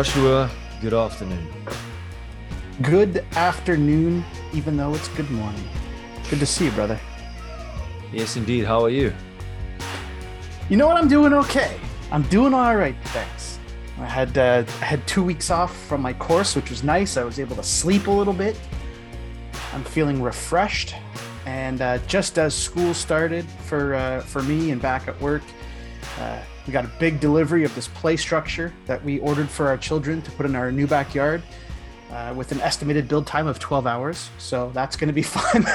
Joshua, good afternoon. Good afternoon, even though it's good morning. Good to see you, brother. Yes, indeed. How are you? You know what? I'm doing okay. I'm doing all right, thanks. I had uh, I had two weeks off from my course, which was nice. I was able to sleep a little bit. I'm feeling refreshed, and uh, just as school started for uh, for me and back at work, uh, we got a big delivery of this play structure that we ordered for our children to put in our new backyard, uh, with an estimated build time of 12 hours. So that's going to be fun.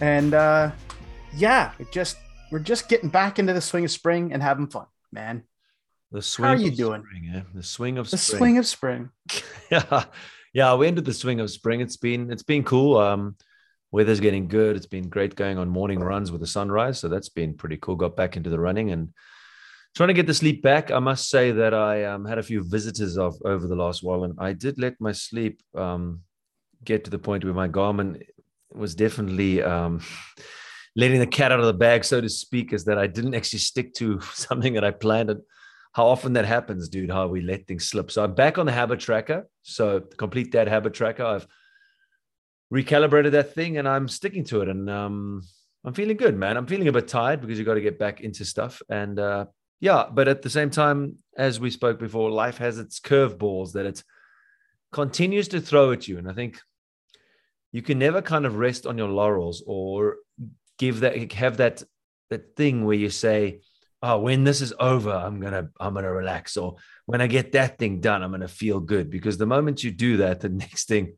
and uh, yeah, it just we're just getting back into the swing of spring and having fun, man. The swing. How are you of doing? Spring, eh? The swing of The spring. swing of spring. yeah, yeah. We ended the swing of spring. It's been it's been cool. Um, weather's getting good. It's been great going on morning runs with the sunrise. So that's been pretty cool. Got back into the running and trying to get the sleep back. I must say that I um, had a few visitors of over the last while, and I did let my sleep um, get to the point where my Garmin was definitely um, letting the cat out of the bag, so to speak, is that I didn't actually stick to something that I planned. And how often that happens, dude, how we let things slip. So I'm back on the habit tracker. So complete that habit tracker. I've recalibrated that thing and I'm sticking to it. And um, I'm feeling good, man. I'm feeling a bit tired because you got to get back into stuff. And uh, yeah, but at the same time, as we spoke before, life has its curveballs that it continues to throw at you. And I think you can never kind of rest on your laurels or give that have that that thing where you say, "Oh, when this is over, I'm gonna I'm gonna relax," or when I get that thing done, I'm gonna feel good. Because the moment you do that, the next thing,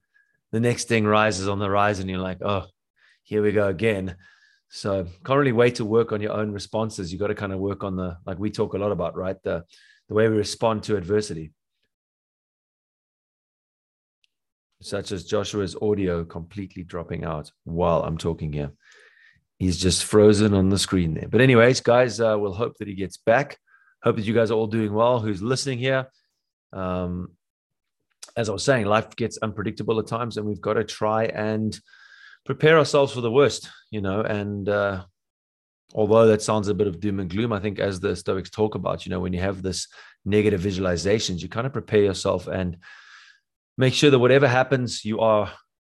the next thing rises on the rise, and You're like, "Oh, here we go again." So can't really wait to work on your own responses. You've got to kind of work on the like we talk a lot about, right? The the way we respond to adversity. Such as Joshua's audio completely dropping out while I'm talking here. He's just frozen on the screen there. But, anyways, guys, uh, we'll hope that he gets back. Hope that you guys are all doing well. Who's listening here? Um, as I was saying, life gets unpredictable at times, and we've got to try and prepare ourselves for the worst, you know. And uh, although that sounds a bit of doom and gloom, I think as the Stoics talk about, you know, when you have this negative visualizations, you kind of prepare yourself and make sure that whatever happens, you are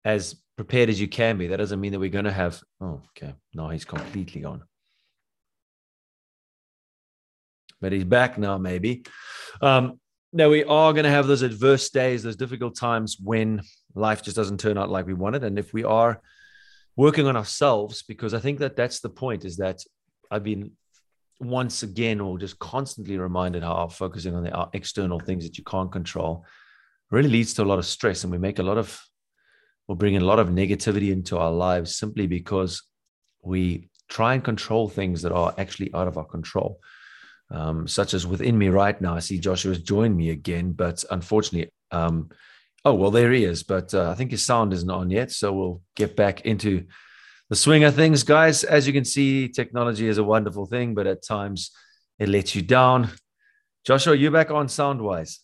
as prepared as you can be. That doesn't mean that we're going to have. Oh, okay. No, he's completely gone. But he's back now, maybe. Um, now we are going to have those adverse days, those difficult times when life just doesn't turn out like we wanted. And if we are working on ourselves, because I think that that's the point, is that I've been once again or just constantly reminded how focusing on the external things that you can't control really leads to a lot of stress and we make a lot of we're bringing a lot of negativity into our lives simply because we try and control things that are actually out of our control. Um, such as within me right now i see joshua's joined me again but unfortunately um, oh well there he is but uh, i think his sound isn't on yet so we'll get back into the swing of things guys as you can see technology is a wonderful thing but at times it lets you down joshua you back on sound wise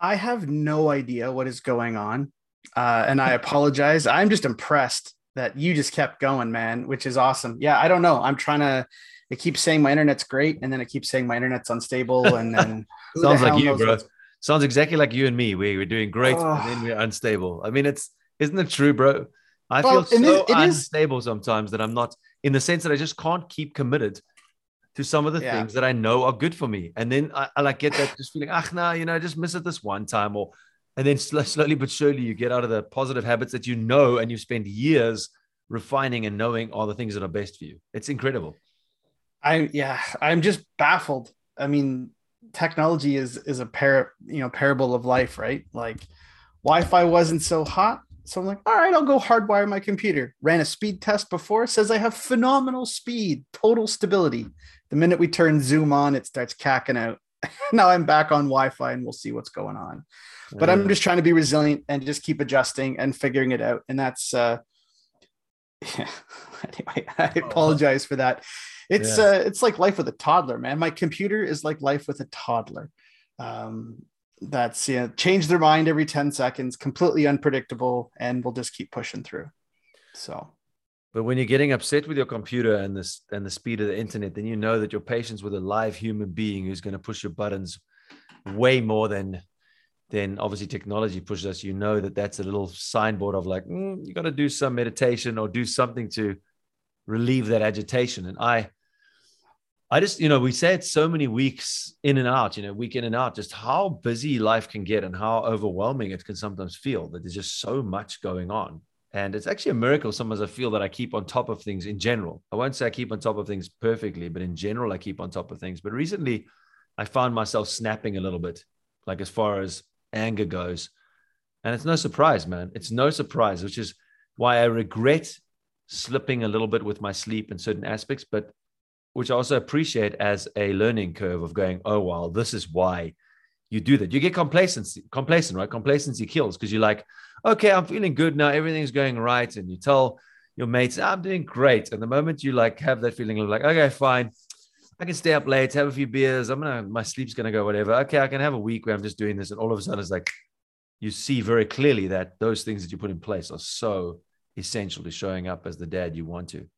I have no idea what is going on. Uh, and I apologize. I'm just impressed that you just kept going, man, which is awesome. Yeah, I don't know. I'm trying to, it keeps saying my internet's great. And then it keeps saying my internet's unstable. And then who the Sounds like you, bro. Sounds exactly like you and me. We we're doing great, Oh. and then we're unstable. I mean, it's isn't it true, bro? I Well, feel so is- it is- unstable sometimes that I'm not in the sense that I just can't keep committed to some of the Yeah. things that I know are good for me, and then I, I like get that just feeling, ah, nah, you know, I just miss it this one time, or and then sl- slowly but surely you get out of the positive habits that you know and you spend years refining and knowing are the things that are best for you. It's incredible. I, yeah, I'm just baffled. I mean, technology is, is a par, you know, parable of life, right? Like Wi-Fi wasn't so hot. So I'm like, all right, I'll go hardwire my computer. Ran a speed test before, says I have phenomenal speed, total stability. The minute we turn Zoom on, it starts cacking out. now I'm back on Wi-Fi and we'll see what's going on. But I'm Uh, just trying to be resilient and just keep adjusting and figuring it out. And that's uh yeah. anyway, I apologize for that. It's Yeah. uh it's like life with a toddler, man. My computer is like life with a toddler. Um that's yeah, change their mind every 10 seconds, completely unpredictable, and we'll just keep pushing through. So But when you're getting upset with your computer and this and the speed of the internet, then you know that your patience with a live human being who's going to push your buttons way more than then obviously technology pushes us. You know that that's a little signboard of like, mm, you got to do some meditation or do something to relieve that agitation. And I, I just, you know, we say it so many weeks in and out, you know, week in and out, just how busy life can get and how overwhelming it can sometimes feel that there's just so much going on. And it's actually a miracle sometimes I feel that I keep on top of things in general. I won't say I keep on top of things perfectly, but in general, I keep on top of things. But recently, I found myself snapping a little bit, like as far as anger goes. And it's no surprise, man. It's no surprise, which is why I regret slipping a little bit with my sleep in certain aspects, but which I also appreciate as a learning curve of going, oh, well, this is why you do that. You get complacency, complacent, right? Complacency kills because you're like, okay, I'm feeling good now. Everything's going right. And you tell your mates, ah, I'm doing great. And the moment you like have that feeling of like, okay, fine. I can stay up late, have a few beers. I'm gonna, my sleep's gonna go, whatever. Okay, I can have a week where I'm just doing this. And all of a sudden it's like, you see very clearly that those things that you put in place are so essential to showing up as the dad you want to.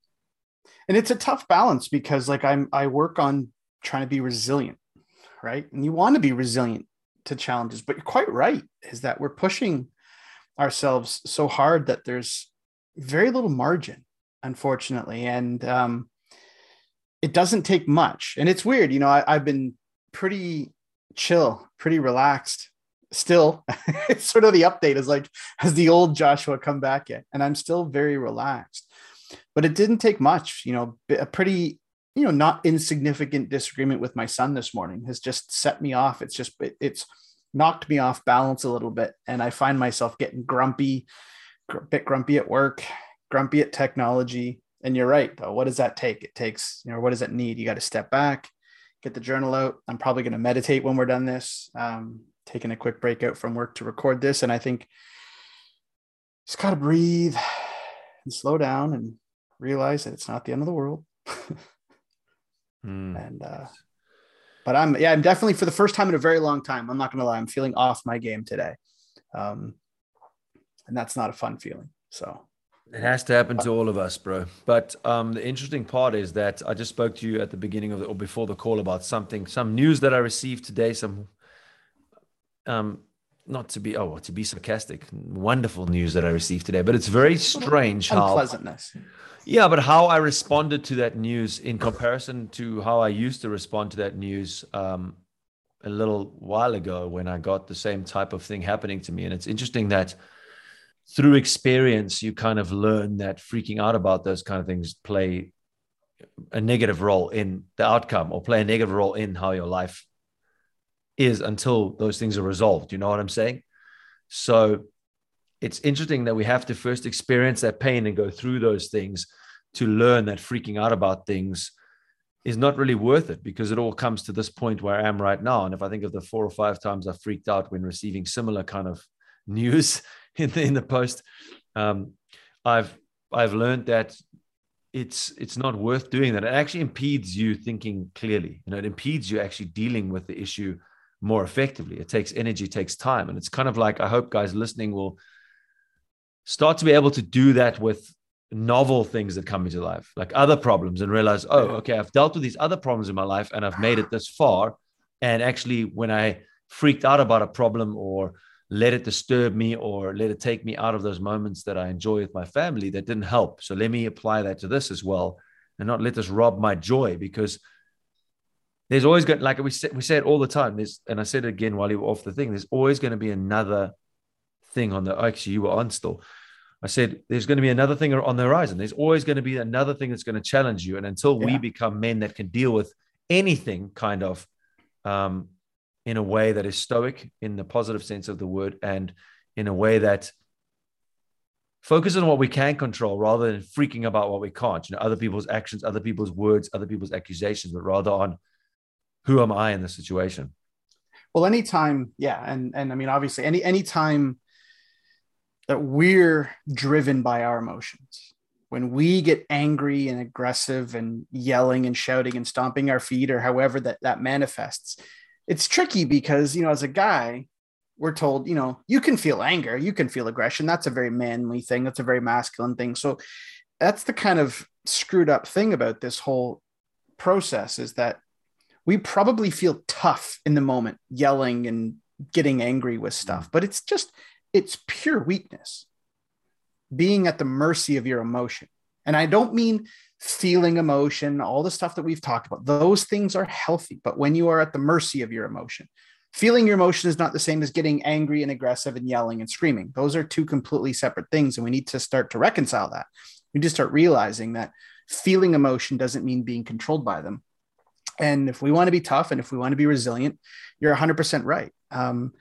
And it's a tough balance because like I'm, I work on trying to be resilient, right? And you want to be resilient to challenges, but you're quite right is that we're pushing ourselves so hard that there's very little margin, unfortunately. And um, it doesn't take much. And it's weird, you know, I, I've been pretty chill, pretty relaxed. Still, it's sort of the update is like, has the old Joshua come back yet? And I'm still very relaxed. But it didn't take much, you know, a pretty, you know, not insignificant disagreement with my son this morning has just set me off. It's just, it, it's, knocked me off balance a little bit. And I find myself getting grumpy, bit grumpy at work, grumpy at technology. And you're right, though. What does that take? It takes, you know, what does it need? You got to step back, get the journal out. I'm probably going to meditate when we're done this, um, taking a quick break out from work to record this. And I think just got to breathe and slow down and realize that it's not the end of the world. mm. And uh, but I'm yeah, I'm definitely for the first time in a very long time. I'm not gonna lie, I'm feeling off my game today, um, and that's not a fun feeling. So it has to happen to all of us, bro. But um, the interesting part is that I just spoke to you at the beginning of the, or before the call about something, some news that I received today. Some, um, not to be oh to be sarcastic, wonderful news that I received today. But it's very strange how unpleasantness. Yeah, but how I responded to that news in comparison to how I used to respond to that news um, a little while ago when I got the same type of thing happening to me. And it's interesting that through experience, you kind of learn that freaking out about those kind of things play a negative role in the outcome or play a negative role in how your life is until those things are resolved. You know what I'm saying? So it's interesting that we have to first experience that pain and go through those things to learn that freaking out about things is not really worth it because it all comes to this point where I am right now. And if I think of the four or five times I freaked out when receiving similar kind of news in the in the post, um, I've I've learned that it's it's not worth doing that. It actually impedes you thinking clearly. You know, it impedes you actually dealing with the issue more effectively. It takes energy, it takes time, and it's kind of like I hope guys listening will start to be able to do that with novel things that come into life, like other problems, and realize, oh, okay, I've dealt with these other problems in my life and I've made it this far. And actually, when I freaked out about a problem or let it disturb me or let it take me out of those moments that I enjoy with my family, that didn't help. So let me apply that to this as well and not let this rob my joy because there's always going like we say, we say it all the time. There's, and I said it again while you were off the thing, there's always going to be another thing on the actually you were on still. I said there's going to be another thing on the horizon. There's always going to be another thing that's going to challenge you. And until yeah. we become men that can deal with anything kind of um, in a way that is stoic in the positive sense of the word and in a way that focuses on what we can control rather than freaking about what we can't, you know, other people's actions, other people's words, other people's accusations, but rather on who am I in this situation? Well, anytime, yeah. And and I mean, obviously, any anytime that we're driven by our emotions. When we get angry and aggressive and yelling and shouting and stomping our feet or however that that manifests, it's tricky because, you know, as a guy, we're told, you know, you can feel anger, you can feel aggression. That's a very manly thing. That's a very masculine thing. So that's the kind of screwed up thing about this whole process is that we probably feel tough in the moment, yelling and getting angry with mm. stuff, but it's just it's pure weakness. Being at the mercy of your emotion. And I don't mean feeling emotion, all the stuff that we've talked about. Those things are healthy, but when you are at the mercy of your emotion, feeling your emotion is not the same as getting angry and aggressive and yelling and screaming. Those are two completely separate things. And we need to start to reconcile that. We need to start realizing that feeling emotion doesn't mean being controlled by them. And if we want to be tough and if we want to be resilient, you're 100% right. Um,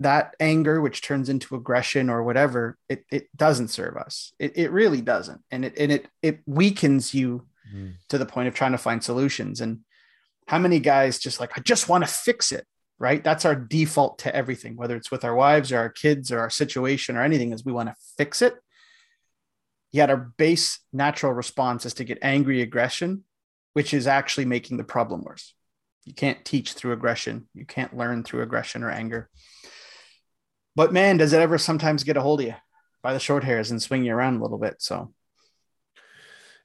that anger, which turns into aggression or whatever, it, it doesn't serve us. It, it really doesn't. And it, and it, it weakens you mm. to the point of trying to find solutions. And how many guys just like, I just want to fix it right? That's our default to everything, whether it's with our wives or our kids or our situation or anything, is we want to fix it. Yet our base natural response is to get angry aggression, which is actually making the problem worse. You can't teach through aggression. You can't learn through aggression or anger. But man, does it ever sometimes get a hold of you by the short hairs and swing you around a little bit? So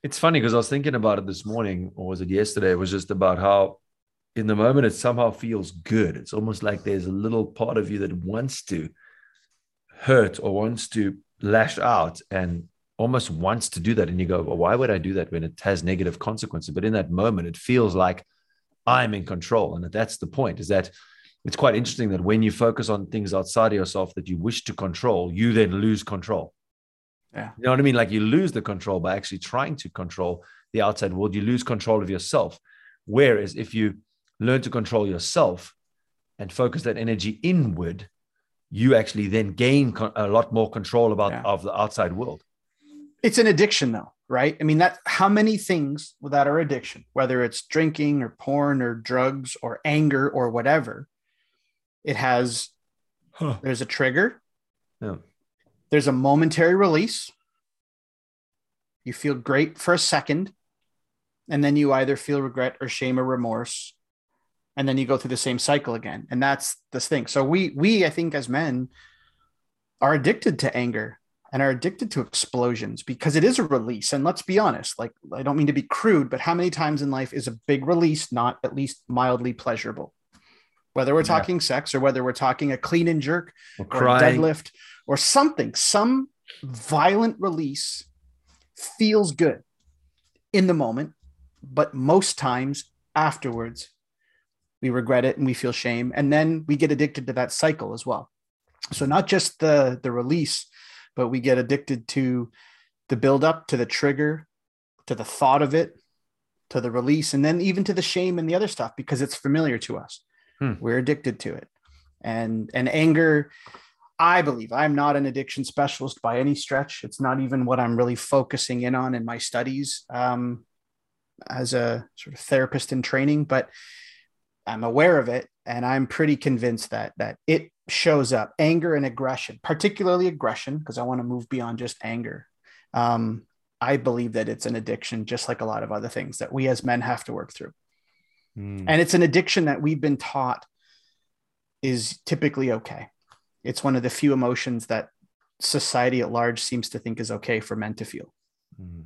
it's funny because I was thinking about it this morning, or was it yesterday? It was just about how in the moment it somehow feels good it's almost like there's a little part of you that wants to hurt or wants to lash out and almost wants to do that and you go well, why would i do that when it has negative consequences? But in that moment it feels like i'm in control and that's the point is that it's quite interesting that when you focus on things outside of yourself that you wish to control you then lose control. Yeah. You know what i mean? Like you lose the control by actually trying to control the outside world. You lose control of yourself. Whereas if you learn to control yourself and focus that energy inward, you actually then gain a lot more control about yeah. of the outside world. It's an addiction though, right? I mean that how many things that are addiction, whether it's drinking or porn or drugs or anger or whatever, it has huh. there's a trigger. Yeah. There's a momentary release. You feel great for a second, and then you either feel regret or shame or remorse and then you go through the same cycle again and that's this thing so we we i think as men are addicted to anger and are addicted to explosions because it is a release. And let's be honest like i don't mean to be crude but how many times in life is a big release not at least mildly pleasurable? Whether we're talking yeah. sex or whether we're talking a clean and jerk or, or deadlift or something some violent release feels good in the moment but most times afterwards we regret it and we feel shame. And then we get addicted to that cycle as well. So not just the the release but we get addicted to the build up to the trigger to the thought of it to the release and then even to the shame and the other stuff because it's familiar to us. Hmm. we're addicted to it. And and anger i believe i'm not an addiction specialist by any stretch. It's not even what i'm really focusing in on in my studies um, as a sort of therapist in training but I'm aware of it, and I'm pretty convinced that that it shows up anger and aggression, particularly aggression, because I want to move beyond just anger. Um, I believe that it's an addiction, just like a lot of other things that we as men have to work through. Mm. And it's an addiction that we've been taught is typically okay. It's one of the few emotions that society at large seems to think is okay for men to feel. Mm.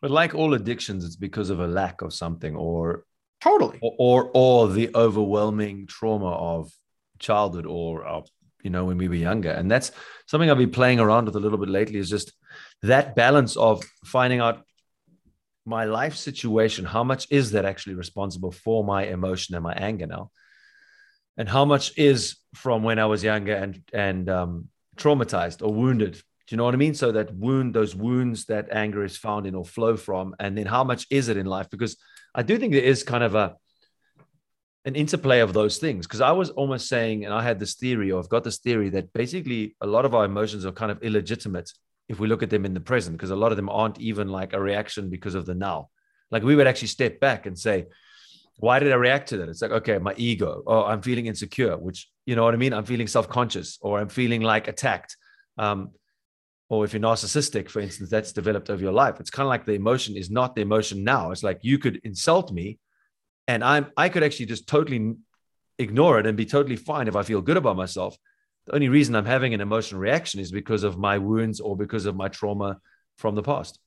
But like all addictions, it's because of a lack of something or Totally. Or, or, or the overwhelming trauma of childhood or uh, you know when we were younger. And that's something i've been playing around with a little bit lately is just that balance of finding out my life situation how much is that actually responsible for my emotion and my anger now? And how much is from when i was younger and and um, traumatized or wounded? Do you know what i mean? So that wound those wounds that anger is found in or flow from and then how much is it in life? Because I do think there is kind of a an interplay of those things because I was almost saying, and I had this theory, or I've got this theory that basically a lot of our emotions are kind of illegitimate if we look at them in the present, because a lot of them aren't even like a reaction because of the now. Like we would actually step back and say, why did I react to that? It's like, okay, my ego, or I'm feeling insecure, which, you know what I mean? I'm feeling self conscious, or I'm feeling like attacked. Um, or if you're narcissistic, for instance, that's developed over your life. It's kind of like the emotion is not the emotion now. It's like you could insult me, and I'm I could actually just totally ignore it and be totally fine if I feel good about myself. The only reason I'm having an emotional reaction is because of my wounds or because of my trauma from the past.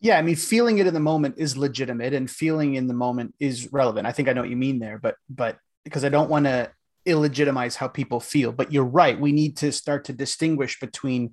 Yeah, I mean, feeling it in the moment is legitimate, and feeling in the moment is relevant. I think I know what you mean there, but but because I don't want to illegitimize how people feel. But you're right. We need to start to distinguish between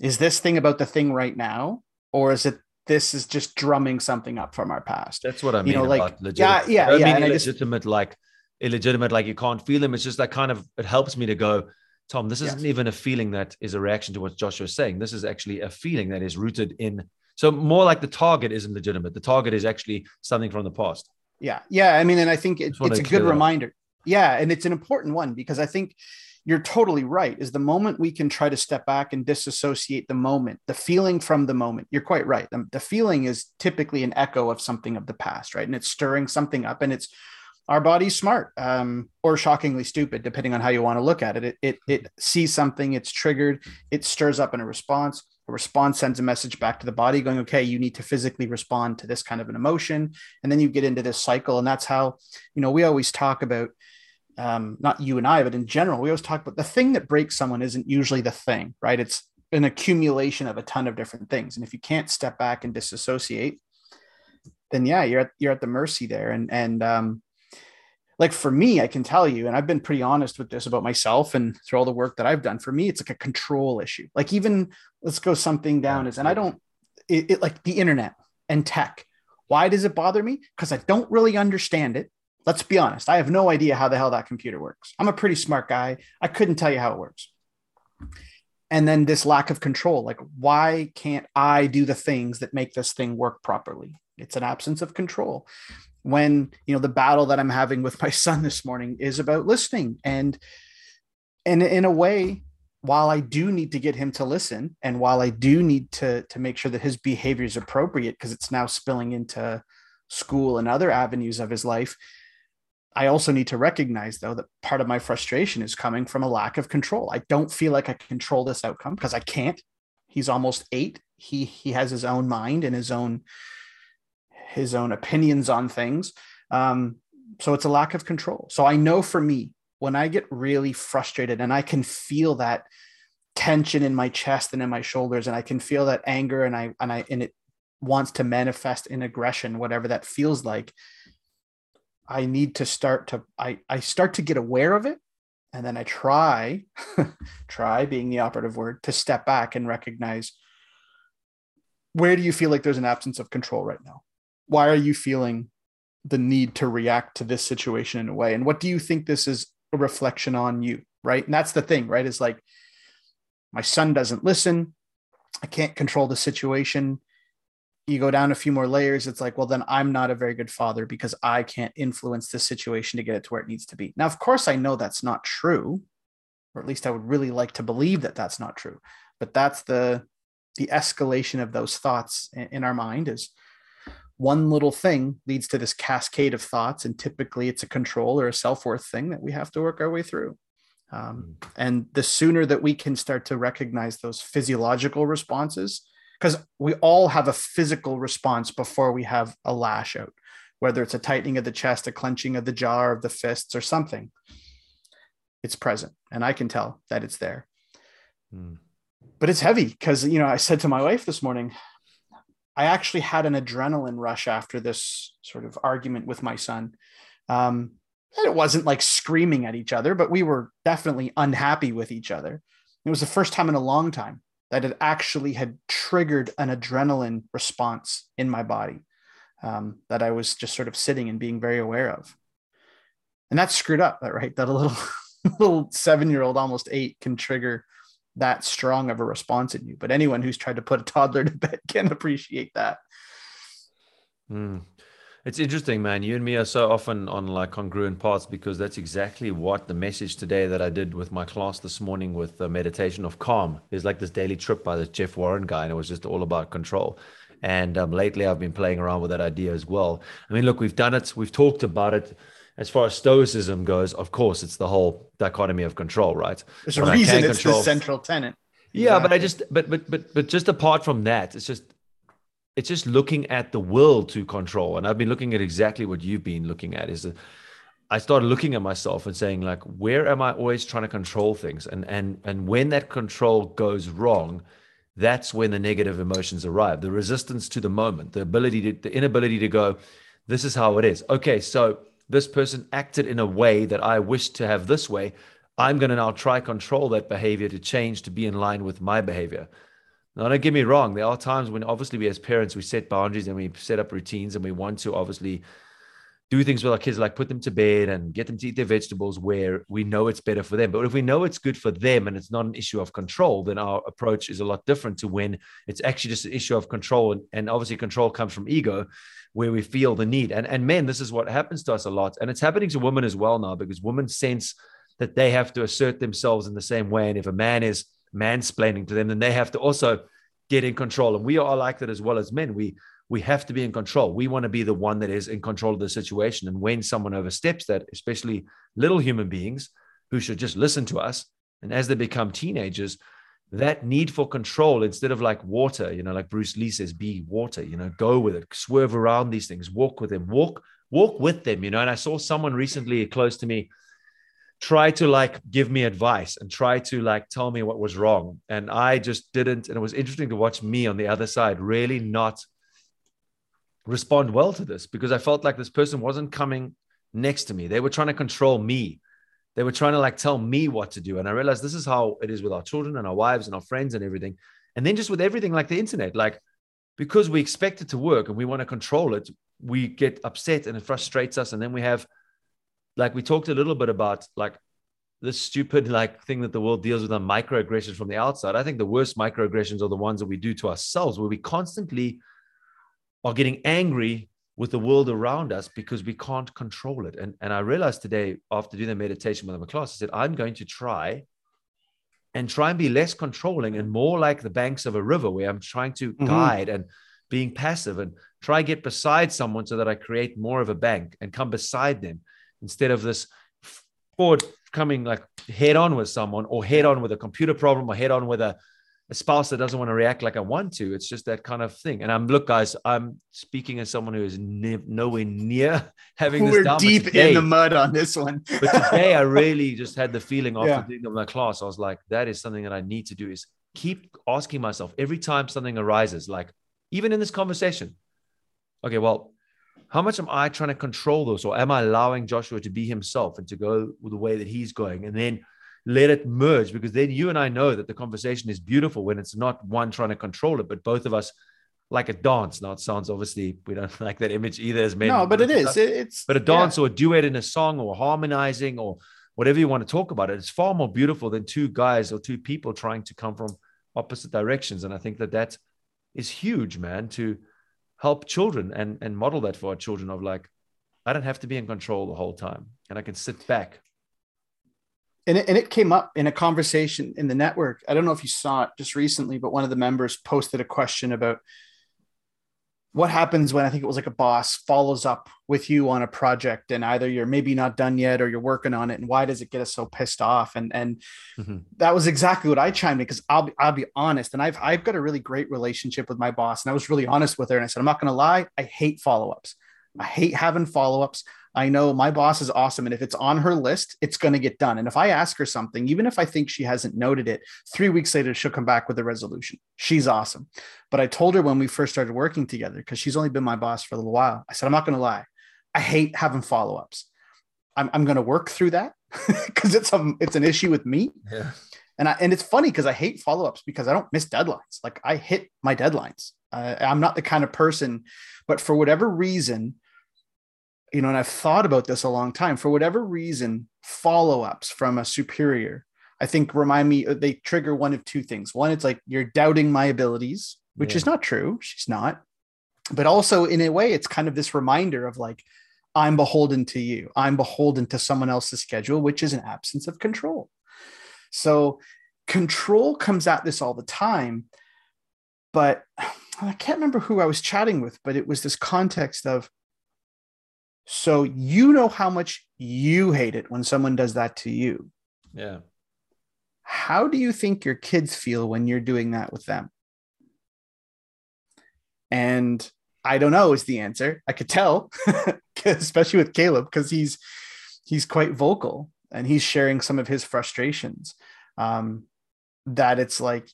is this thing about the thing right now, or is it this is just drumming something up from our past? That's what I mean. You know, like legitimate. yeah, I yeah, mean and I just- like illegitimate, like you can't feel them. It's just that kind of it helps me to go, Tom. This isn't Yes. even a feeling that is a reaction to what Joshua is saying. This is actually a feeling that is rooted in. So more like the target isn't legitimate. The target is actually something from the past. Yeah, yeah. I mean, and I think it, it's a good that up. reminder. Yeah, and it's an important one because I think you're totally right. Is the moment we can try to step back and disassociate the moment, the feeling from the moment. You're quite right. The, the feeling is typically an echo of something of the past, right? And it's stirring something up, and it's our body's smart um, or shockingly stupid, depending on how you want to look at it. It, it. it sees something, it's triggered, it stirs up in a response. A response sends a message back to the body going, okay, you need to physically respond to this kind of an emotion. And then you get into this cycle. And that's how, you know, we always talk about, um, not you and I, but in general, we always talk about the thing that breaks someone isn't usually the thing, right? It's an accumulation of a ton of different things. And if you can't step back and disassociate, then yeah, you're at, you're at the mercy there. And, and, um, like for me, I can tell you, and I've been pretty honest with this about myself and through all the work that I've done. For me, it's like a control issue. Like even let's go something down is, and I don't, it, it like the internet and tech. Why does it bother me? Because I don't really understand it. Let's be honest. I have no idea how the hell that computer works. I'm a pretty smart guy. I couldn't tell you how it works. And then this lack of control. Like, why can't I do the things that make this thing work properly? It's an absence of control when you know the battle that i'm having with my son this morning is about listening and and in a way while i do need to get him to listen and while i do need to to make sure that his behavior is appropriate because it's now spilling into school and other avenues of his life i also need to recognize though that part of my frustration is coming from a lack of control i don't feel like i control this outcome because i can't he's almost 8 he he has his own mind and his own his own opinions on things. Um, so it's a lack of control. So I know for me, when I get really frustrated and I can feel that tension in my chest and in my shoulders, and I can feel that anger and I and I and it wants to manifest in aggression, whatever that feels like. I need to start to I, I start to get aware of it. And then I try, try being the operative word, to step back and recognize where do you feel like there's an absence of control right now? why are you feeling the need to react to this situation in a way? And what do you think this is a reflection on you right? And that's the thing right? Is like my son doesn't listen. I can't control the situation you go down a few more layers it's like well then i'm not a very good father because i can't influence this situation to get it to where it needs to be. Now of course i know that's not true or at least i would really like to believe that that's not true but that's the the escalation of those thoughts in, our mind is one little thing leads to this cascade of thoughts and typically it's a control or a self-worth thing that we have to work our way through. Um, and the sooner that we can start to recognize those physiological responses because we all have a physical response before we have a lash out whether it's a tightening of the chest a clenching of the jaw or of the fists or something it's present and i can tell that it's there Hmm. but it's heavy because you know i said to my wife this morning I actually had an adrenaline rush after this sort of argument with my son. Um, and it wasn't like screaming at each other, but we were definitely unhappy with each other. It was the first time in a long time that it actually had triggered an adrenaline response in my body um, that I was just sort of sitting and being very aware of. And that's screwed up, right? That a little little seven year old, almost eight, can trigger that strong of a response in you. But anyone who's tried to put a toddler to bed can appreciate that. Mm. It's interesting, man. You and me are so often on like congruent paths because that's exactly what the message today that I did with my class this morning with the meditation of calm is like this daily trip by this Jeff Warren guy, and it was just all about control. And um, lately, I've been playing around with that idea as well. I mean, look, we've done it, we've talked about it. As far as stoicism goes, of course, it's the whole dichotomy of control, right? There's a reason it's control- the central tenet. yeah, but I just but but but but just apart from that, it's just it's just looking at the will to control. And I've been looking at exactly what you've been looking at is that I started looking at myself and saying like where am I always trying to control things? And and and when that control goes wrong, that's when the negative emotions arrive. The resistance to the moment, the ability to the inability to go this is how it is. Okay, so this person acted in a way that I wish to have this way. I'm going to now try control that behavior to change to be in line with my behavior. Now, don't get me wrong. There are times when obviously we as parents, we set boundaries and we set up routines and we want to obviously do things with our kids, like put them to bed and get them to eat their vegetables where we know it's better for them. But if we know it's good for them and it's not an issue of control, then our approach is a lot different to when it's actually just an issue of control. And, obviously, control comes from ego, where we feel the need. And, and men, this is what happens to us a lot. And it's happening to women as well now because women sense that they have to assert themselves in the same way. And if a man is mansplaining to them, then they have to also get in control. And we are like that as well as men. We we have to be in control. We want to be the one that is in control of the situation. And when someone oversteps that, especially little human beings who should just listen to us, and as they become teenagers, that need for control instead of like water, you know, like Bruce Lee says, be water, you know, go with it, swerve around these things, walk with them, walk, walk with them, you know. And I saw someone recently close to me try to like give me advice and try to like tell me what was wrong. And I just didn't. And it was interesting to watch me on the other side really not respond well to this because I felt like this person wasn't coming next to me. They were trying to control me. They were trying to like tell me what to do. And I realized this is how it is with our children and our wives and our friends and everything. And then just with everything like the internet, like because we expect it to work and we want to control it, we get upset and it frustrates us. And then we have, like, we talked a little bit about like this stupid like thing that the world deals with on microaggressions from the outside. I think the worst microaggressions are the ones that we do to ourselves, where we constantly are getting angry with the world around us because we can't control it. And, and I realized today, after doing the meditation with my class, I said, I'm going to try and try and be less controlling and more like the banks of a river where I'm trying to mm-hmm. guide and being passive and try to get beside someone so that I create more of a bank and come beside them instead of this forward coming like head on with someone or head on with a computer problem or head on with a a spouse that doesn't want to react like I want to. It's just that kind of thing. And I'm look, guys, I'm speaking as someone who is ne- nowhere near having this. We're deep today, in the mud on this one. but today, I really just had the feeling after yeah. doing my class. I was like, that is something that I need to do. Is keep asking myself every time something arises, like even in this conversation. Okay, well, how much am I trying to control this, or am I allowing Joshua to be himself and to go the way that he's going, and then let it merge because then you and I know that the conversation is beautiful when it's not one trying to control it, but both of us like a dance. Now it sounds obviously we don't like that image either as men. No, but it is. It's but a dance yeah. or a duet in a song or harmonizing or whatever you want to talk about it. It's far more beautiful than two guys or two people trying to come from opposite directions. And I think that that is huge, man, to help children and and model that for our children of like, I don't have to be in control the whole time, and I can sit back and it, and it came up in a conversation in the network. I don't know if you saw it just recently, but one of the members posted a question about what happens when I think it was like a boss follows up with you on a project and either you're maybe not done yet or you're working on it and why does it get us so pissed off and and mm-hmm. that was exactly what I chimed in because I'll be I'll be honest and I've I've got a really great relationship with my boss and I was really honest with her and I said I'm not going to lie I hate follow-ups I hate having follow-ups I know my boss is awesome. And if it's on her list, it's going to get done. And if I ask her something, even if I think she hasn't noted it, three weeks later, she'll come back with a resolution. She's awesome. But I told her when we first started working together, because she's only been my boss for a little while, I said, I'm not going to lie. I hate having follow ups. I'm, I'm going to work through that because it's, a, it's an issue with me. Yeah. And, I, and it's funny because I hate follow ups because I don't miss deadlines. Like I hit my deadlines. Uh, I'm not the kind of person, but for whatever reason, you know, and I've thought about this a long time. For whatever reason, follow ups from a superior, I think, remind me, uh, they trigger one of two things. One, it's like you're doubting my abilities, which yeah. is not true. She's not. But also, in a way, it's kind of this reminder of like, I'm beholden to you. I'm beholden to someone else's schedule, which is an absence of control. So, control comes at this all the time. But I can't remember who I was chatting with, but it was this context of, so you know how much you hate it when someone does that to you. Yeah. How do you think your kids feel when you're doing that with them? And I don't know is the answer. I could tell, especially with Caleb, because he's he's quite vocal and he's sharing some of his frustrations. Um, that it's like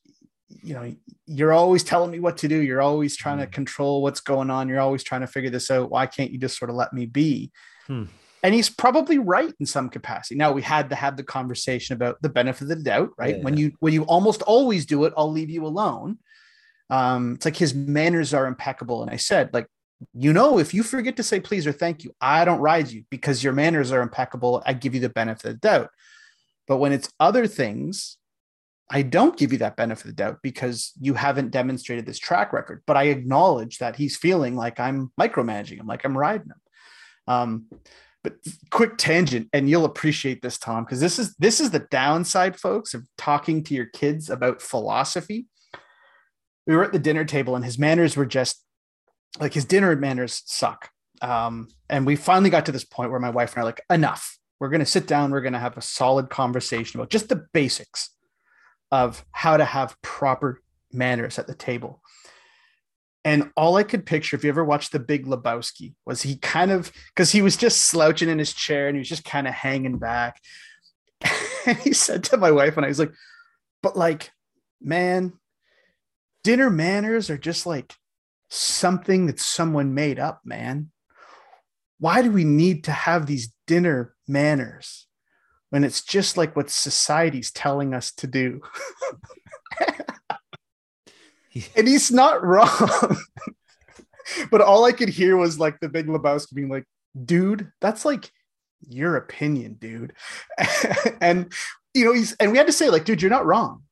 you know you're always telling me what to do you're always trying to mm. control what's going on you're always trying to figure this out why can't you just sort of let me be hmm. and he's probably right in some capacity. Now we had to have the conversation about the benefit of the doubt, right? Yeah, when you when you almost always do it, I'll leave you alone. Um, it's like his manners are impeccable, and I said, like, you know, if you forget to say please or thank you, I don't ride you because your manners are impeccable. I give you the benefit of the doubt. But when it's other things, I don't give you that benefit of the doubt because you haven't demonstrated this track record. But I acknowledge that he's feeling like I'm micromanaging him, like I'm riding him. Um, but quick tangent, and you'll appreciate this, Tom, because this is this is the downside, folks, of talking to your kids about philosophy. We were at the dinner table, and his manners were just like his dinner manners suck. Um, and we finally got to this point where my wife and I are like, enough. We're going to sit down. We're going to have a solid conversation about just the basics of how to have proper manners at the table. And all I could picture, if you ever watched The Big Lebowski, was he kind of because he was just slouching in his chair and he was just kind of hanging back. and he said to my wife, and I was like, but like, man, dinner manners are just like something that someone made up, man. Why do we need to have these dinner manners when it's just like what society's telling us to do? and he's not wrong. but all I could hear was like the big Lebowski being like, dude, that's like your opinion, dude. and you know, he's and we had to say, like, dude, you're not wrong.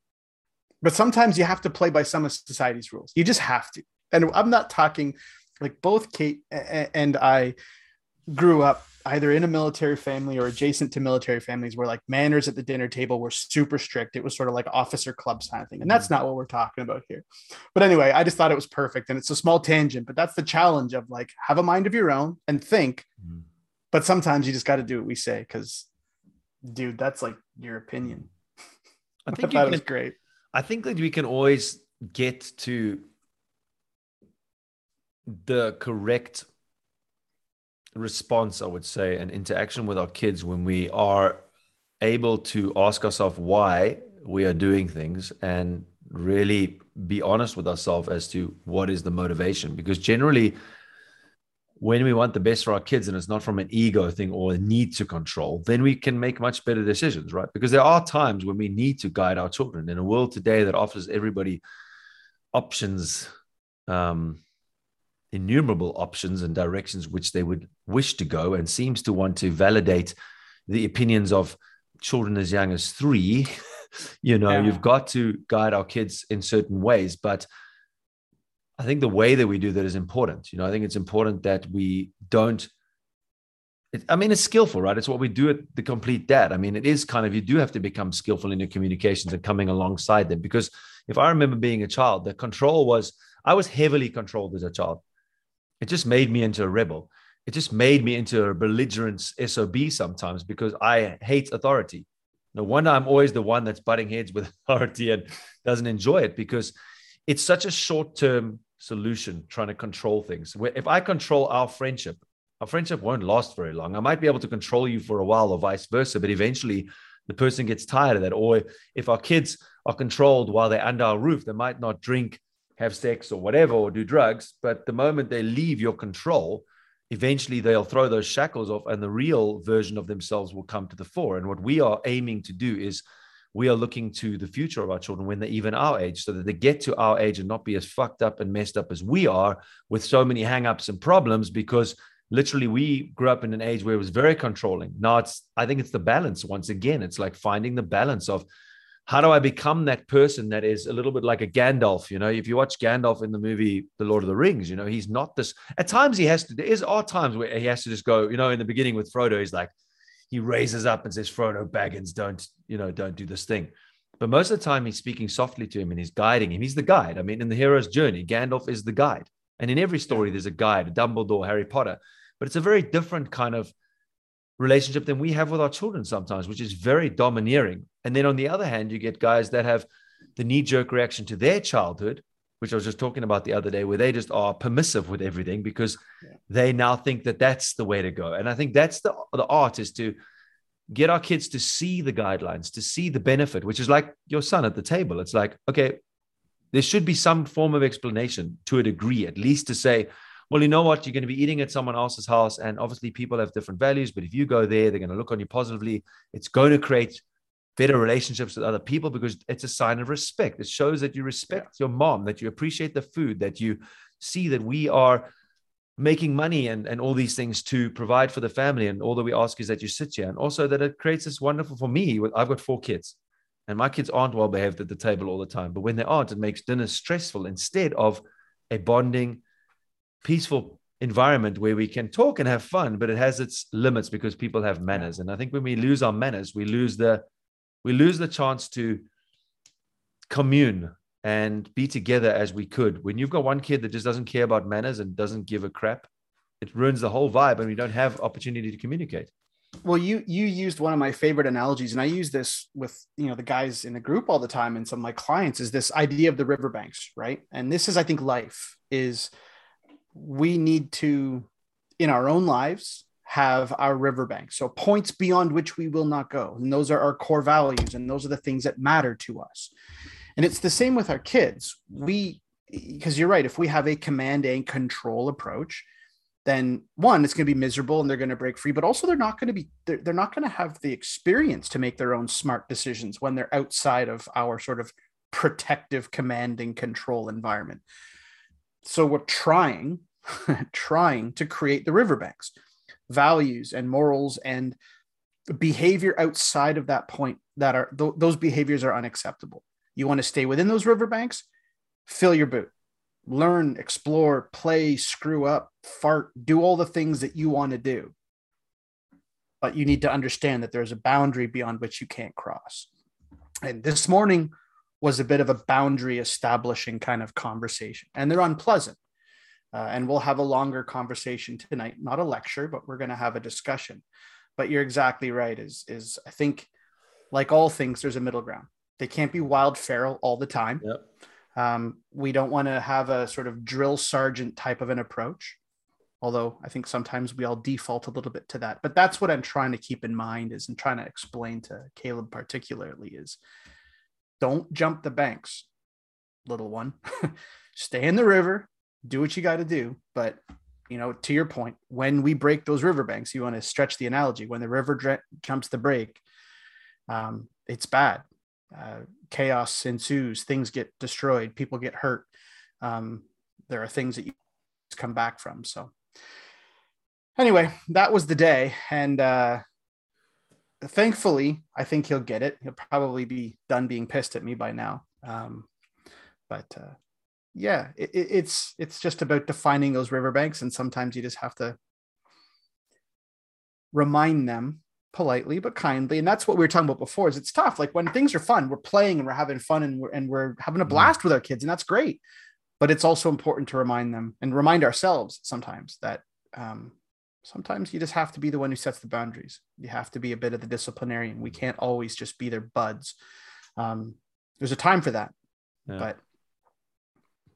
But sometimes you have to play by some of society's rules. You just have to. And I'm not talking like both Kate and I grew up either in a military family or adjacent to military families where like manners at the dinner table were super strict. It was sort of like officer club kind of thing. And that's not what we're talking about here. But anyway, I just thought it was perfect. And it's a small tangent, but that's the challenge of like have a mind of your own and think. Mhm. But sometimes you just got to do what we say because, dude, that's like your opinion. I I think thought you it can, was great. I think that we can always get to the correct response, I would say, and interaction with our kids when we are able to ask ourselves why we are doing things and really be honest with ourselves as to what is the motivation. Because generally, when we want the best for our kids and it's not from an ego thing or a need to control, then we can make much better decisions, right? Because there are times when we need to guide our children in a world today that offers everybody options, um, innumerable options and directions which they would wish to go, and seems to want to validate the opinions of children as young as three. you know, Yeah. you've got to guide our kids in certain ways, but I think the way that we do that is important. You know, I think it's important that we don't. It, I mean, it's skillful, right? It's what we do at the complete dad. I mean, it is kind of you do have to become skillful in your communications and coming alongside them. Because if I remember being a child, the control was I was heavily controlled as a child. It just made me into a rebel. It just made me into a belligerent SOB sometimes because I hate authority. No wonder I'm always the one that's butting heads with authority and doesn't enjoy it because it's such a short term solution trying to control things. Where if I control our friendship, our friendship won't last very long. I might be able to control you for a while or vice versa, but eventually the person gets tired of that. Or if our kids are controlled while they're under our roof, they might not drink, have sex, or whatever, or do drugs. But the moment they leave your control, eventually they'll throw those shackles off and the real version of themselves will come to the fore. And what we are aiming to do is we are looking to the future of our children when they're even our age so that they get to our age and not be as fucked up and messed up as we are with so many hangups and problems because literally we grew up in an age where it was very controlling now it's i think it's the balance once again it's like finding the balance of how do i become that person that is a little bit like a gandalf you know? If you watch gandalf in the movie the lord of the rings you know he's not this at times he has to there is are times where he has to just go you know in the beginning with frodo he's like he raises up and says frodo baggins don't you know don't do this thing. But most of the time he's speaking softly to him and he's guiding him. He's the guide. I mean in the hero's journey gandalf is the guide. And in every story there's a guide a dumbledore harry potter. But it's a very different kind of relationship than we have with our children sometimes, which is very domineering. And then on the other hand, you get guys that have the knee jerk reaction to their childhood, which I was just talking about the other day, where they just are permissive with everything because Yeah. they now think that that's the way to go. And I think that's the, the art is to get our kids to see the guidelines, to see the benefit, which is like your son at the table. It's like, okay, there should be some form of explanation to a degree, at least to say, well, you know what? You're going to be eating at someone else's house. And obviously, people have different values. But if you go there, they're going to look on you positively. It's going to create better relationships with other people because it's a sign of respect. It shows that you respect yeah. your mom, that you appreciate the food, that you see that we are making money and, and all these things to provide for the family. And all that we ask is that you sit here. And also that it creates this wonderful for me. I've got four kids and my kids aren't well behaved at the table all the time. But when they aren't, it makes dinner stressful instead of a bonding, peaceful environment where we can talk and have fun, but it has its limits because people have manners. And I think when we lose our manners, we lose the we lose the chance to commune and be together as we could. When you've got one kid that just doesn't care about manners and doesn't give a crap, it ruins the whole vibe and we don't have opportunity to communicate. Well, you you used one of my favorite analogies, and I use this with you know the guys in the group all the time, and some of my clients is this idea of the riverbanks, right? And this is, I think, life is we need to, in our own lives, have our riverbanks. So points beyond which we will not go. And those are our core values. And those are the things that matter to us. And it's the same with our kids. We, because you're right, if we have a command and control approach, then one, it's going to be miserable and they're going to break free, but also they're not going to be, they're, they're not going to have the experience to make their own smart decisions when they're outside of our sort of protective command and control environment. So we're trying, trying to create the riverbanks, values and morals and behavior outside of that point that are th- those behaviors are unacceptable. You want to stay within those riverbanks, fill your boot, learn, explore, play, screw up, fart, do all the things that you want to do. But you need to understand that there's a boundary beyond which you can't cross. And this morning, was a bit of a boundary establishing kind of conversation, and they're unpleasant. Uh, and we'll have a longer conversation tonight, not a lecture, but we're going to have a discussion. But you're exactly right. Is is I think, like all things, there's a middle ground. They can't be wild feral all the time. Yep. Um, we don't want to have a sort of drill sergeant type of an approach, although I think sometimes we all default a little bit to that. But that's what I'm trying to keep in mind is and trying to explain to Caleb particularly is don't jump the banks, little one. Stay in the river, do what you got to do. But, you know, to your point, when we break those riverbanks, you want to stretch the analogy. When the river jumps the break, um, it's bad. Uh, chaos ensues, things get destroyed, people get hurt. Um, there are things that you come back from. So, anyway, that was the day. And, uh, thankfully, I think he'll get it. He'll probably be done being pissed at me by now. Um, but uh, yeah, it, it's it's just about defining those riverbanks, and sometimes you just have to remind them politely but kindly and that's what we were talking about before is it's tough like when things are fun we're playing and we're having fun and we're, and we're having a mm-hmm. blast with our kids and that's great but it's also important to remind them and remind ourselves sometimes that um, sometimes you just have to be the one who sets the boundaries. You have to be a bit of the disciplinarian. We can't always just be their buds. Um, there's a time for that, yeah. but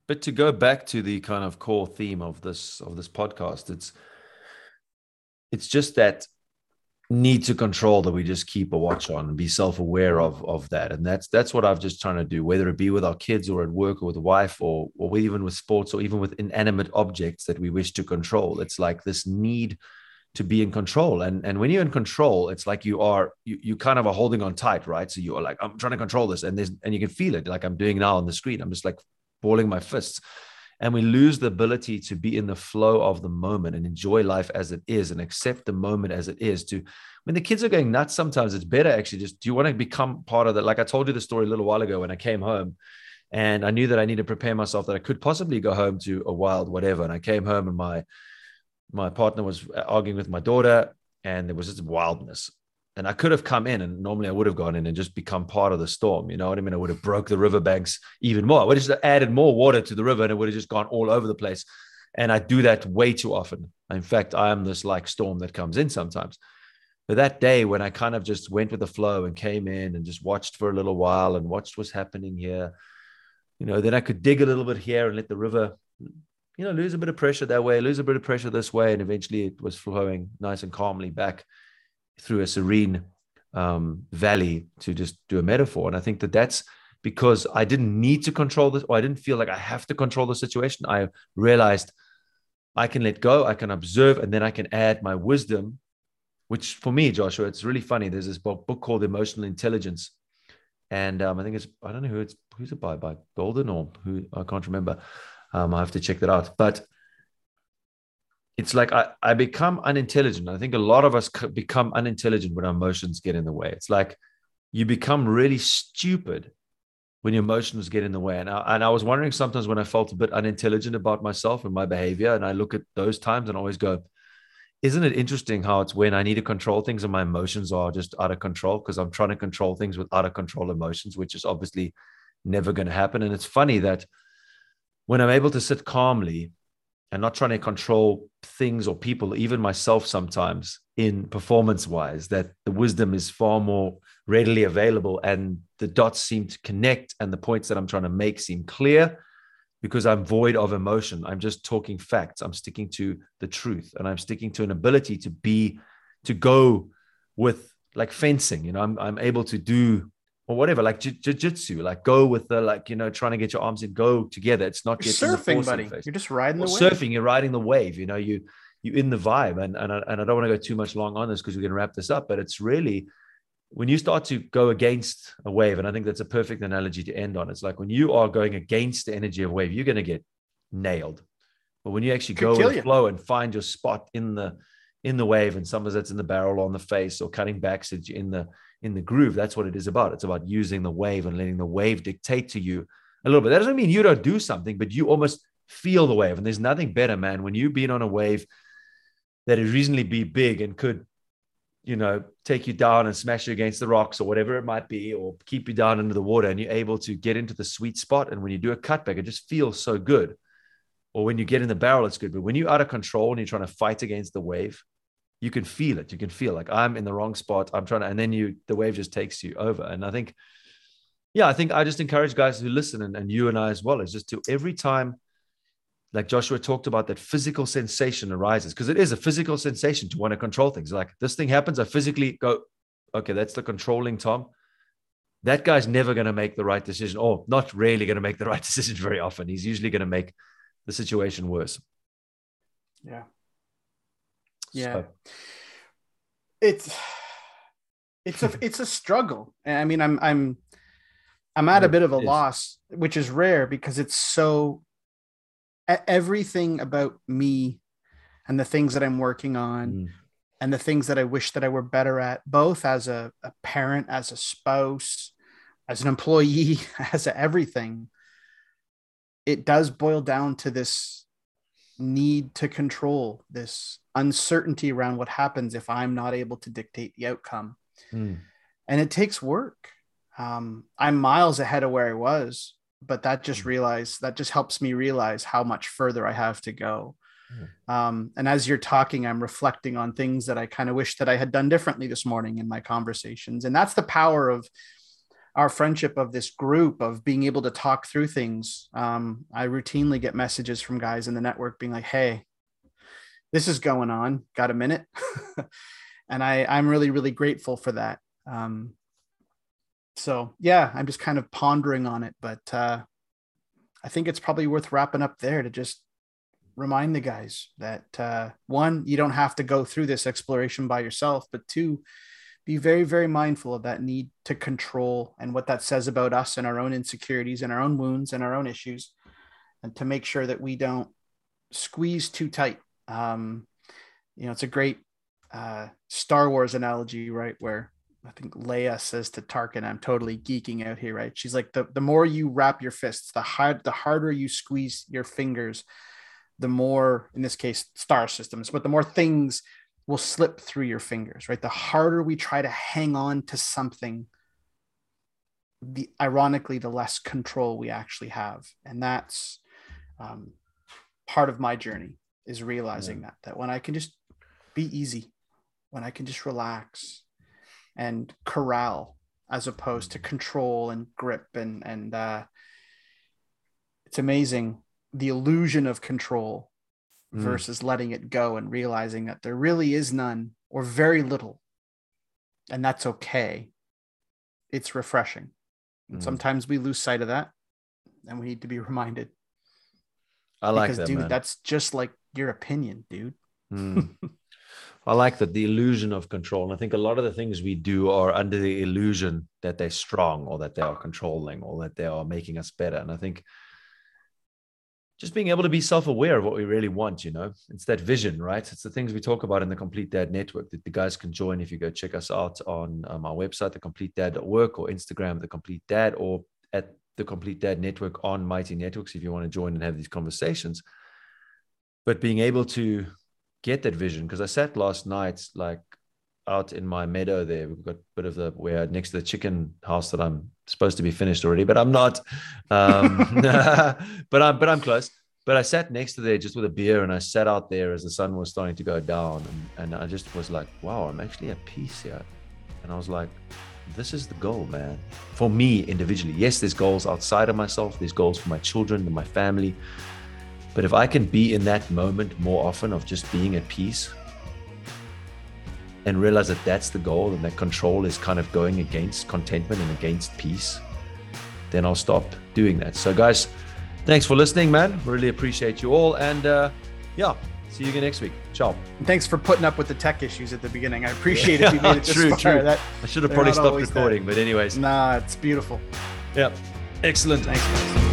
but to go back to the kind of core theme of this of this podcast, it's it's just that need to control that we just keep a watch on and be self-aware of of that. And that's that's what i've just trying to do whether it be with our kids or at work or with a wife or or even with sports or even with inanimate objects that we wish to control. It's like this need to be in control. And and when you're in control it's like you are you, you kind of are holding on tight right? So you are like i'm trying to control this and there's and you can feel it like i'm doing now on the screen. I'm just like balling my fists. And we lose the ability to be in the flow of the moment and enjoy life as it is and accept the moment as it is to when the kids are going nuts sometimes it's better actually just do you want to become part of that like i told you the story a little while ago when i came home and i knew that i needed to prepare myself that i could possibly go home to a wild whatever. And i came home and my my partner was arguing with my daughter and there was this wildness and I could have come in and normally I would have gone in and just become part of the storm. You know what I mean? I would have broke the riverbanks even more. I would have just added more water to the river and it would have just gone all over the place. And I do that way too often. In fact, I am this like storm that comes in sometimes. But that day when I kind of just went with the flow and came in and just watched for a little while and watched what's happening here, you know, then I could dig a little bit here and let the river, you know, lose a bit of pressure that way, lose a bit of pressure this way. And eventually it was flowing nice and calmly back through a serene um, valley to just do a metaphor. And I think that that's because I didn't need to control this, or I didn't feel like I have to control the situation. I realized I can let go, I can observe, and then I can add my wisdom, which for me, Joshua, it's really funny. There's this book, called Emotional Intelligence. And um, I think it's, I don't know who it's, who's it by, by Golden or who, I can't remember. Um, I have to check that out. But it's like I, I become unintelligent. I think a lot of us become unintelligent when our emotions get in the way. It's like you become really stupid when your emotions get in the way. And I, and I was wondering sometimes when I felt a bit unintelligent about myself and my behavior, and I look at those times and I always go, isn't it interesting how it's when I need to control things and my emotions are just out of control because I'm trying to control things with out of control emotions, which is obviously never going to happen. And it's funny that when I'm able to sit calmly and not trying to control things or people, even myself sometimes in performance wise, that the wisdom is far more readily available and the dots seem to connect and the points that I'm trying to make seem clear because I'm void of emotion. I'm just talking facts. I'm sticking to the truth and I'm sticking to an ability to be, to go with like fencing. You know, I'm, I'm able to do or whatever, like jiu-jitsu, like go with the, like, you know, trying to get your arms in, go together. It's not just surfing, buddy. You're just riding the or wave. Surfing, you're riding the wave, you know, you, you in the vibe. And, and, I, and I don't want to go too much long on this because we're going to wrap this up, but it's really, when you start to go against a wave, and I think that's a perfect analogy to end on. It's like when you are going against the energy of wave, you're going to get nailed. But when you actually go and flow and find your spot in the in the wave, and sometimes that's in the barrel on the face or cutting back so in the in the groove, that's what it is about. It's about using the wave and letting the wave dictate to you a little bit. That doesn't mean you don't do something, but you almost feel the wave. And there's nothing better, man, when you've been on a wave that is reasonably be big and could you know, take you down and smash you against the rocks or whatever it might be, or keep you down under the water and you're able to get into the sweet spot. And when you do a cutback, it just feels so good. Or when you get in the barrel, it's good. But when you're out of control and you're trying to fight against the wave, you can feel it. You can feel like I'm in the wrong spot. I'm trying to, and then you, the wave just takes you over. And I think, yeah, I think I just encourage guys who listen and, and you and I as well is just to every time like Joshua talked about, that physical sensation arises because it is a physical sensation to want to control things. Like this thing happens, I physically go, okay, that's the controlling Tom. That guy's never going to make the right decision, or not really going to make the right decision very often. He's usually going to make the situation worse. Yeah. Yeah. So. It's it's a it's a struggle. I mean, I'm I'm I'm at a bit of a loss, which is rare because it's so everything about me and the things that I'm working on mm. and the things that I wish that I were better at, both as a, a parent, as a spouse, as an employee, as a everything, it does boil down to this need to control, this uncertainty around what happens if I'm not able to dictate the outcome. Mm. And it takes work. Um, I'm miles ahead of where I was but that just mm. realize that just helps me realize how much further I have to go. Mm. Um, and as you're talking, I'm reflecting on things that I kind of wish that I had done differently this morning in my conversations. And that's the power of our friendship of this group of being able to talk through things. Um, I routinely get messages from guys in the network being like, Hey, this is going on. Got a minute? and I, I'm really, really grateful for that. Um, so yeah, I'm just kind of pondering on it, but uh, I think it's probably worth wrapping up there to just remind the guys that uh, one, you don't have to go through this exploration by yourself, but two, be very, very mindful of that need to control and what that says about us and our own insecurities and our own wounds and our own issues, and to make sure that we don't squeeze too tight. Um, you know, it's a great uh, Star Wars analogy, right? Where I think Leia says to Tarkin, I'm totally geeking out here, right? She's like, the, the more you wrap your fists, the hard, the harder you squeeze your fingers, the more, in this case, star systems, but the more things will slip through your fingers, right? The harder we try to hang on to something, the ironically, the less control we actually have. And that's um, part of my journey is realizing yeah. that, that when I can just be easy, when I can just relax, and corral as opposed to control and grip and and uh, it's amazing the illusion of control mm. versus letting it go and realizing that there really is none or very little and that's okay it's refreshing mm. sometimes we lose sight of that and we need to be reminded i like because, that dude man. that's just like your opinion, dude. Mm. I like that the illusion of control. And I think a lot of the things we do are under the illusion that they're strong or that they are controlling or that they are making us better. And I think just being able to be self-aware of what we really want, you know, it's that vision, right? It's the things we talk about in the Complete Dad Network that the guys can join if you go check us out on um, our website, the Complete Dad.work, or Instagram, the Complete Dad, or at the Complete Dad Network on Mighty Networks if you want to join and have these conversations. But being able to get that vision because I sat last night like out in my meadow there. We've got a bit of the where next to the chicken house that I'm supposed to be finished already, but I'm not. Um, but I'm but I'm close. But I sat next to there just with a beer and I sat out there as the sun was starting to go down and, and I just was like, wow, I'm actually at peace here. And I was like, this is the goal, man. For me individually. Yes, there's goals outside of myself, there's goals for my children and my family. But if I can be in that moment more often of just being at peace and realize that that's the goal and that control is kind of going against contentment and against peace, then I'll stop doing that. So, guys, thanks for listening, man. Really appreciate you all. And uh, yeah, see you again next week. Ciao. Thanks for putting up with the tech issues at the beginning. I appreciate it. You made it true, far. true. That, I should have probably stopped recording, there. but anyways. Nah, it's beautiful. Yeah. Excellent. Thanks.